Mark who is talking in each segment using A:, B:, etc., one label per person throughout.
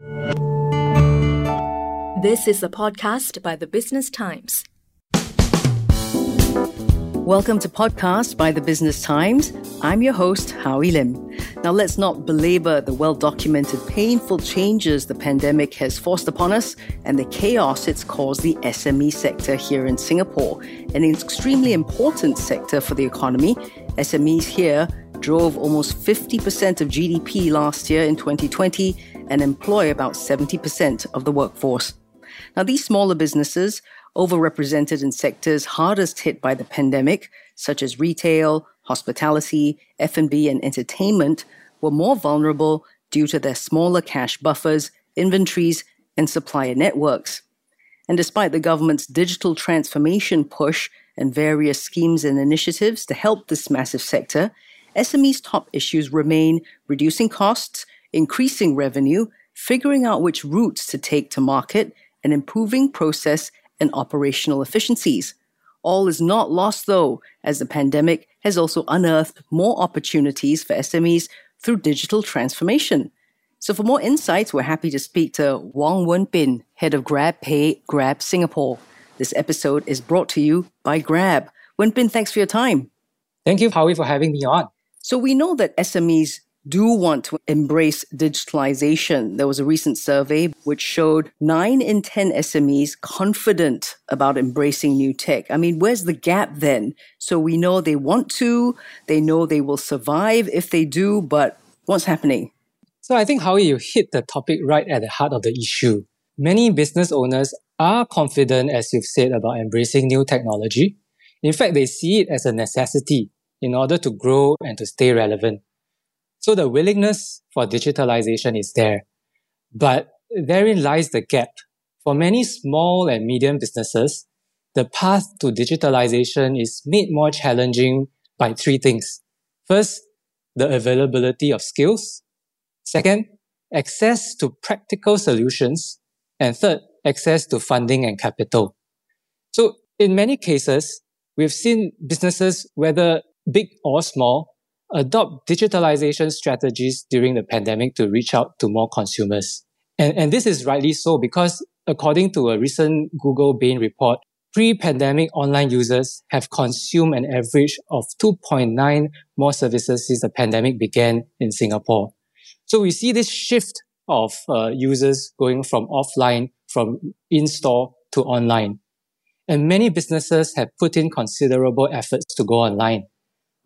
A: This is a podcast by the Business Times.
B: Welcome to Podcast by the Business Times. I'm your host, Howie Lim. Now, let's not belabor the well documented painful changes the pandemic has forced upon us and the chaos it's caused the SME sector here in Singapore, an extremely important sector for the economy. SMEs here drove almost 50% of GDP last year in 2020 and employ about 70% of the workforce. Now, these smaller businesses, overrepresented in sectors hardest hit by the pandemic, such as retail, hospitality, F&B, and entertainment, were more vulnerable due to their smaller cash buffers, inventories, and supplier networks. And despite the government's digital transformation push and various schemes and initiatives to help this massive sector, SME's top issues remain reducing costs, increasing revenue, figuring out which routes to take to market, and improving process and operational efficiencies. All is not lost, though, as the pandemic has also unearthed more opportunities for SMEs through digital transformation. So, for more insights, we're happy to speak to Wong Wen Bin, head of Grab Pay Grab Singapore. This episode is brought to you by Grab. Wen Bin, thanks for your time.
C: Thank you, Howie, for having me on.
B: So, we know that SMEs do want to embrace digitalization. There was a recent survey which showed nine in 10 SMEs confident about embracing new tech. I mean, where's the gap then? So we know they want to, they know they will survive if they do, but what's happening?
C: So I think, Howie, you hit the topic right at the heart of the issue. Many business owners are confident, as you've said, about embracing new technology. In fact, they see it as a necessity in order to grow and to stay relevant. So the willingness for digitalization is there. But therein lies the gap. For many small and medium businesses, the path to digitalization is made more challenging by three things. First, the availability of skills. Second, access to practical solutions. And third, access to funding and capital. So in many cases, we've seen businesses, whether big or small, adopt digitalization strategies during the pandemic to reach out to more consumers. And, and this is rightly so because according to a recent Google Bain report, pre-pandemic online users have consumed an average of 2.9 more services since the pandemic began in Singapore. So we see this shift of uh, users going from offline, from in-store to online. And many businesses have put in considerable efforts to go online.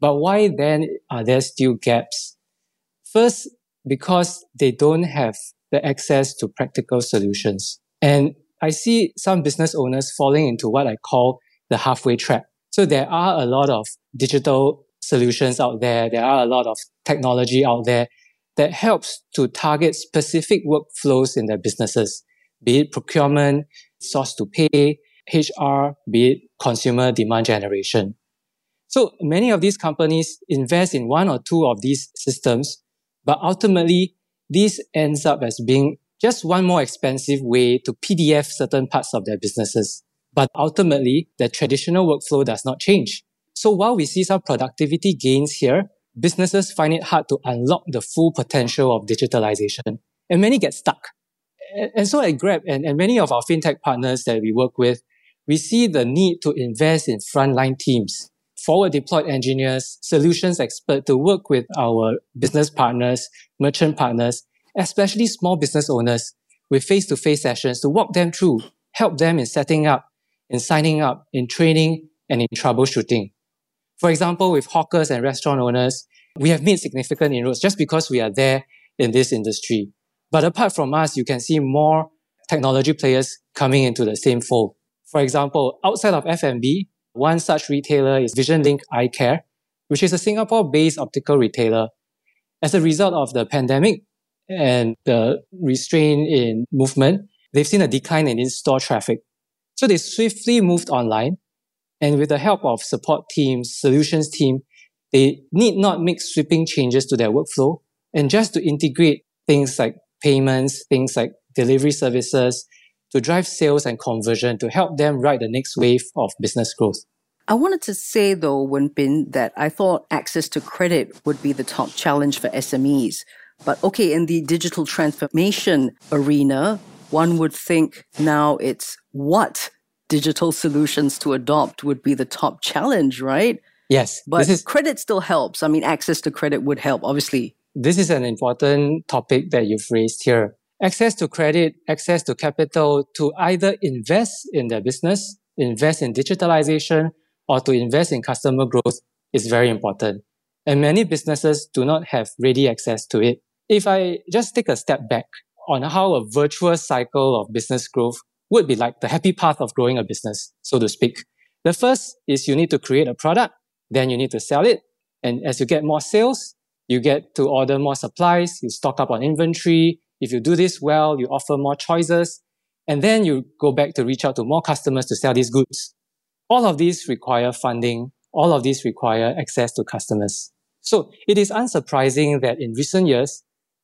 C: But why then are there still gaps? First, because they don't have the access to practical solutions. And I see some business owners falling into what I call the halfway trap. So there are a lot of digital solutions out there. There are a lot of technology out there that helps to target specific workflows in their businesses, be it procurement, source to pay, HR, be it consumer demand generation. So many of these companies invest in one or two of these systems, but ultimately this ends up as being just one more expensive way to PDF certain parts of their businesses. But ultimately, the traditional workflow does not change. So while we see some productivity gains here, businesses find it hard to unlock the full potential of digitalization. And many get stuck. And so at Grab and, and many of our fintech partners that we work with, we see the need to invest in frontline teams forward deployed engineers, solutions expert to work with our business partners, merchant partners, especially small business owners with face to face sessions to walk them through, help them in setting up, in signing up, in training, and in troubleshooting. For example, with hawkers and restaurant owners, we have made significant inroads just because we are there in this industry. But apart from us, you can see more technology players coming into the same fold. For example, outside of F&B, one such retailer is VisionLink Eye Care, which is a Singapore-based optical retailer. As a result of the pandemic and the restraint in movement, they've seen a decline in in-store traffic. So they swiftly moved online and with the help of support teams, solutions team, they need not make sweeping changes to their workflow and just to integrate things like payments, things like delivery services, to drive sales and conversion to help them ride the next wave of business growth.
B: I wanted to say though, Wen Bin, that I thought access to credit would be the top challenge for SMEs. But okay, in the digital transformation arena, one would think now it's what digital solutions to adopt would be the top challenge, right?
C: Yes.
B: But is, credit still helps. I mean, access to credit would help, obviously.
C: This is an important topic that you've raised here. Access to credit, access to capital to either invest in their business, invest in digitalization, or to invest in customer growth is very important. And many businesses do not have ready access to it. If I just take a step back on how a virtuous cycle of business growth would be like the happy path of growing a business, so to speak. The first is you need to create a product, then you need to sell it. And as you get more sales, you get to order more supplies, you stock up on inventory. If you do this well, you offer more choices. And then you go back to reach out to more customers to sell these goods. All of these require funding. All of these require access to customers. So it is unsurprising that in recent years,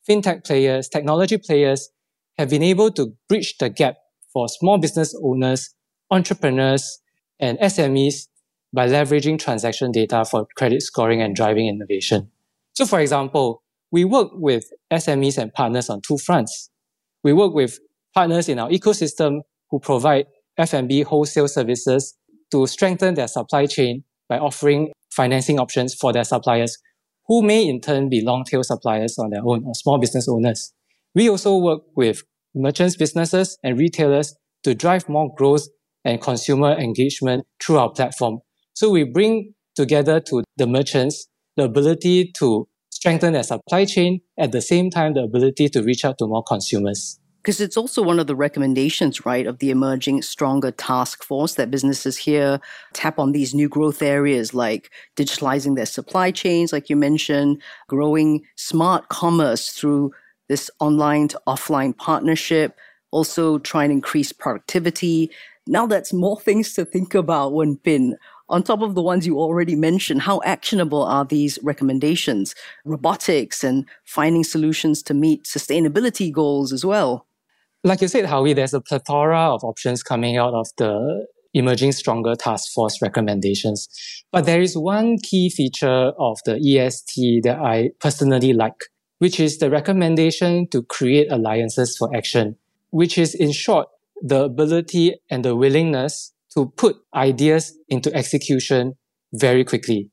C: fintech players, technology players have been able to bridge the gap for small business owners, entrepreneurs, and SMEs by leveraging transaction data for credit scoring and driving innovation. So for example, we work with SMEs and partners on two fronts. We work with partners in our ecosystem who provide F&B wholesale services to strengthen their supply chain by offering financing options for their suppliers who may in turn be long tail suppliers on their own or small business owners. We also work with merchants, businesses, and retailers to drive more growth and consumer engagement through our platform. So we bring together to the merchants the ability to strengthen their supply chain, at the same time, the ability to reach out to more consumers.
B: Because it's also one of the recommendations, right, of the emerging stronger task force that businesses here tap on these new growth areas like digitalizing their supply chains, like you mentioned, growing smart commerce through this online to offline partnership, also try and increase productivity. Now that's more things to think about Wen Bin. On top of the ones you already mentioned, how actionable are these recommendations? Robotics and finding solutions to meet sustainability goals as well.
C: Like you said, Howie, there's a plethora of options coming out of the emerging stronger task force recommendations. But there is one key feature of the EST that I personally like which is the recommendation to create alliances for action, which is in short, the ability and the willingness to put ideas into execution very quickly.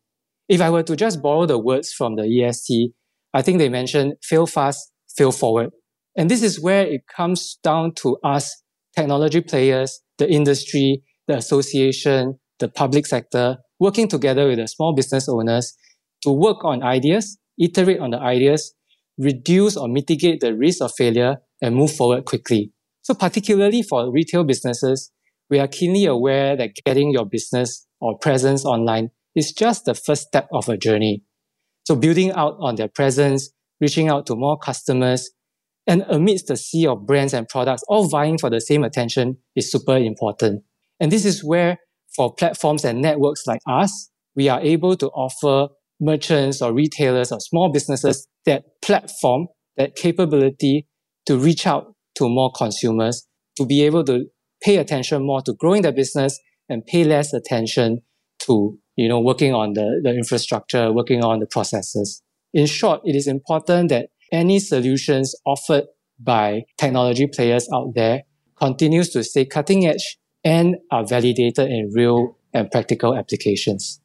C: If I were to just borrow the words from the EST, I think they mentioned fail fast, fail forward. And this is where it comes down to us, technology players, the industry, the association, the public sector, working together with the small business owners to work on ideas, iterate on the ideas, reduce or mitigate the risk of failure and move forward quickly. So particularly for retail businesses, we are keenly aware that getting your business or presence online is just the first step of a journey. So building out on their presence, reaching out to more customers, and amidst the sea of brands and products all vying for the same attention is super important. And this is where for platforms and networks like us, we are able to offer merchants or retailers or small businesses that platform, that capability to reach out to more consumers, to be able to pay attention more to growing their business and pay less attention to, you know, working on the, the infrastructure, working on the processes. In short, it is important that any solutions offered by technology players out there continues to stay cutting edge and are validated in real and practical applications.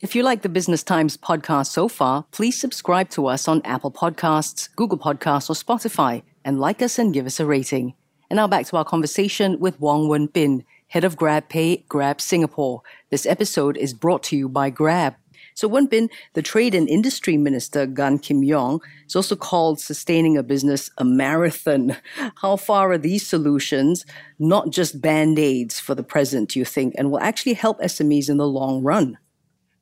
B: If you like the Business Times podcast so far, please subscribe to us on Apple Podcasts, Google Podcasts, or Spotify, and like us and give us a rating. And now back to our conversation with Wong Wen Bin, head of GrabPay, Grab Singapore. This episode is brought to you by Grab. So Wen Bin, the Trade and Industry Minister Gan Kim Yong, is also called sustaining a business a marathon. How far are these solutions not just band-aids for the present, you think, and will actually help SMEs in the long run?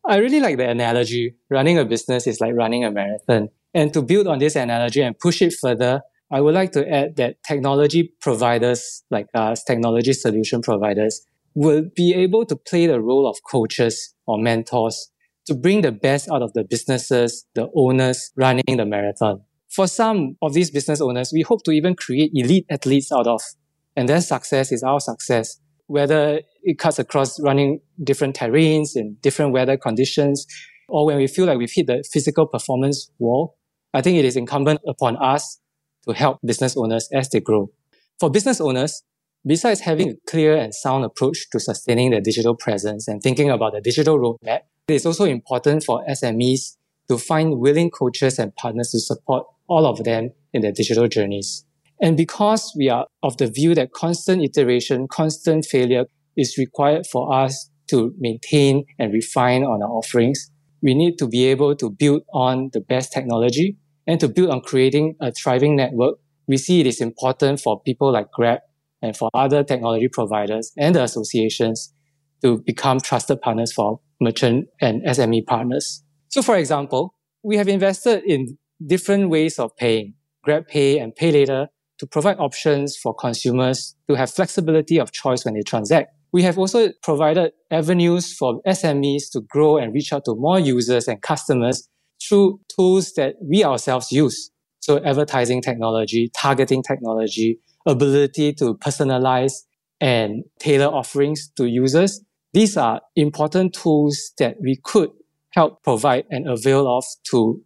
C: I really like the analogy. Running a business is like running a marathon. And to build on this analogy and push it further, I would like to add that technology providers like us, technology solution providers, will be able to play the role of coaches or mentors to bring the best out of the businesses, the owners running the marathon. For some of these business owners, we hope to even create elite athletes out of, and their success is our success whether it cuts across running different terrains in different weather conditions, or when we feel like we've hit the physical performance wall, I think it is incumbent upon us to help business owners as they grow. For business owners, besides having a clear and sound approach to sustaining their digital presence and thinking about the digital roadmap, it is also important for SMEs to find willing coaches and partners to support all of them in their digital journeys. And because we are of the view that constant iteration, constant failure is required for us to maintain and refine on our offerings, we need to be able to build on the best technology and to build on creating a thriving network. We see it is important for people like Grab and for other technology providers and the associations to become trusted partners for merchant and SME partners. So for example, we have invested in different ways of paying, Grab Pay and Pay Later to provide options for consumers to have flexibility of choice when they transact. We have also provided avenues for SMEs to grow and reach out to more users and customers through tools that we ourselves use. So advertising technology, targeting technology, ability to personalize and tailor offerings to users. These are important tools that we could help provide and avail of to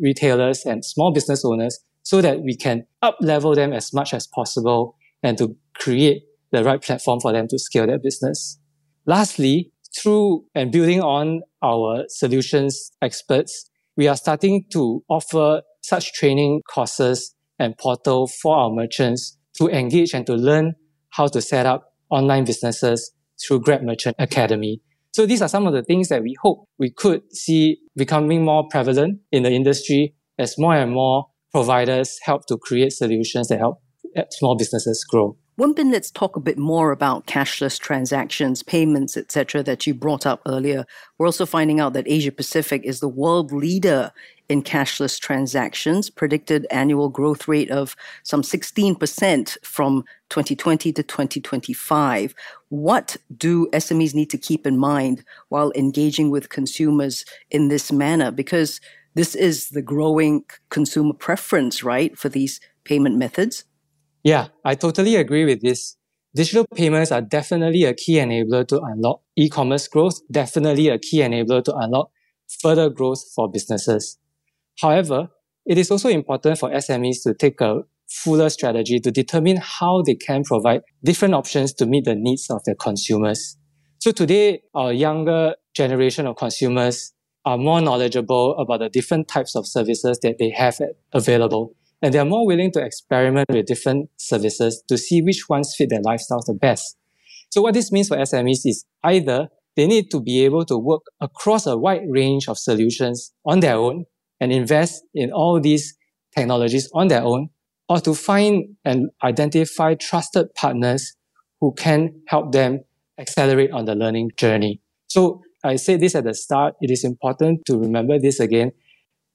C: retailers and small business owners so that we can up level them as much as possible and to create the right platform for them to scale their business. Lastly, through and building on our solutions experts, we are starting to offer such training courses and portal for our merchants to engage and to learn how to set up online businesses through Grab Merchant Academy. So these are some of the things that we hope we could see becoming more prevalent in the industry as more and more providers help to create solutions that help small businesses grow.
B: Wen Bin, let's talk a bit more about cashless transactions, payments, etc., that you brought up earlier. We're also finding out that Asia Pacific is the world leader in cashless transactions, predicted annual growth rate of some 16% from 2020 to 2025. What do SMEs need to keep in mind while engaging with consumers in this manner? Because this is the growing consumer preference, right, for these payment methods.
C: Yeah, I totally agree with this. Digital payments are definitely a key enabler to unlock e-commerce growth, definitely a key enabler to unlock further growth for businesses. However, it is also important for SMEs to take a fuller strategy to determine how they can provide different options to meet the needs of their consumers. So today, our younger generation of consumers are more knowledgeable about the different types of services that they have available and they are more willing to experiment with different services to see which ones fit their lifestyles the best. So what this means for SMEs is either they need to be able to work across a wide range of solutions on their own and invest in all these technologies on their own, or to find and identify trusted partners who can help them accelerate on the learning journey. So I said this at the start. It is important to remember this again.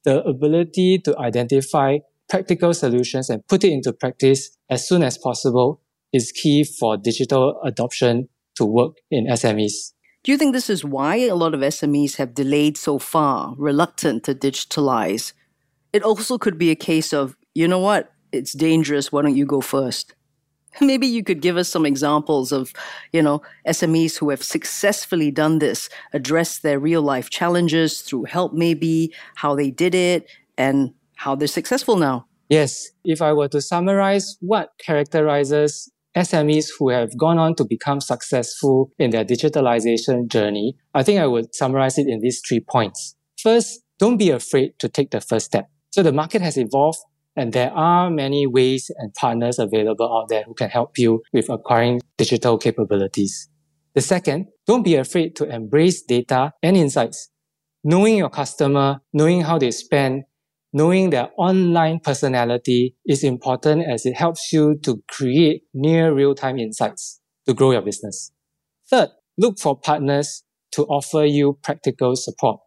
C: The ability to identify practical solutions and put it into practice as soon as possible is key for digital adoption to work in SMEs.
B: Do you think this is why a lot of SMEs have delayed so far, reluctant to digitalize? It also could be a case of, you know what, it's dangerous, why don't you go first? Maybe you could give us some examples of, you know, SMEs who have successfully done this, address their real life challenges through help, maybe how they did it, and how they're successful now.
C: Yes, if I were to summarize what characterizes SMEs who have gone on to become successful in their digitalization journey, I think I would summarize it in these three points. First, don't be afraid to take the first step. So the market has evolved and there are many ways and partners available out there who can help you with acquiring digital capabilities. The second, don't be afraid to embrace data and insights. Knowing your customer, knowing how they spend, knowing their online personality is important as it helps you to create near real-time insights to grow your business. Third, look for partners to offer you practical support.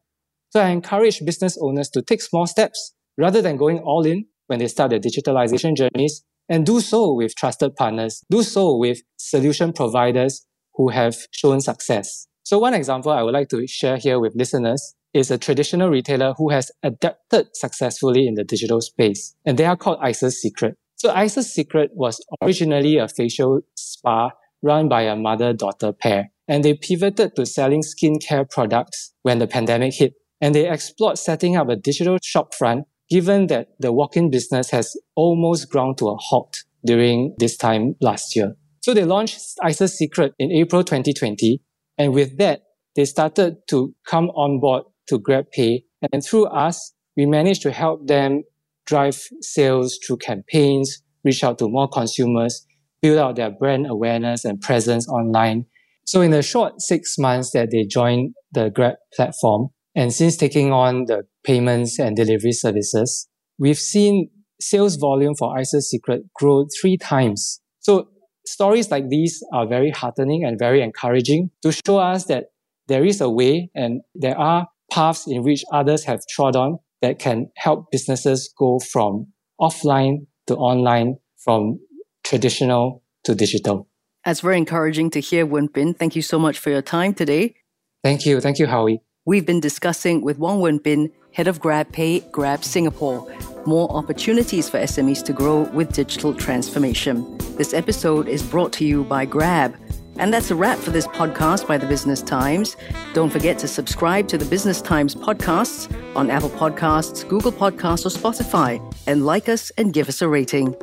C: So I encourage business owners to take small steps rather than going all in when they start their digitalization journeys and do so with trusted partners. Do so with solution providers who have shown success. So one example I would like to share here with listeners is a traditional retailer who has adapted successfully in the digital space, and they are called Isis Secret. So Isis Secret was originally a facial spa run by a mother-daughter pair, and they pivoted to selling skincare products when the pandemic hit. And they explored setting up a digital shopfront, given that the walk-in business has almost ground to a halt during this time last year. So they launched Isis Secret in April 2020. And with that, they started to come on board to GrabPay. And through us, we managed to help them drive sales through campaigns, reach out to more consumers, build out their brand awareness and presence online. So in the short six months that they joined the Grab platform, and since taking on the payments and delivery services, we've seen sales volume for Isis Secret grow three times. So stories like these are very heartening and very encouraging to show us that there is a way and there are paths in which others have trod on that can help businesses go from offline to online, from traditional to digital.
B: That's very encouraging to hear, Wen Bin. Thank you so much for your time today.
C: Thank you. Thank you, Howie.
B: We've been discussing with Wong Wen Bin, head of GrabPay, Grab Singapore, more opportunities for SMEs to grow with digital transformation. This episode is brought to you by Grab. And that's a wrap for this podcast by the Business Times. Don't forget to subscribe to the Business Times podcasts on Apple Podcasts, Google Podcasts, or Spotify, and like us and give us a rating.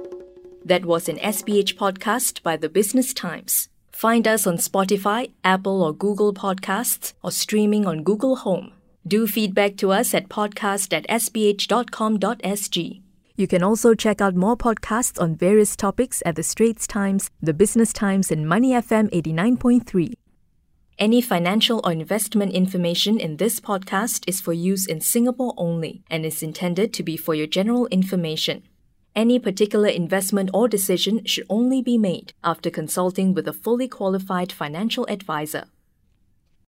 A: That was an SPH podcast by the Business Times. Find us on Spotify, Apple or Google Podcasts, or streaming on Google Home. Do feedback to us at podcast at sph.com.sg. You can also check out more podcasts on various topics at The Straits Times, The Business Times, and Money FM 89.3. Any financial or investment information in this podcast is for use in Singapore only and is intended to be for your general information. Any particular investment or decision should only be made after consulting with a fully qualified financial advisor.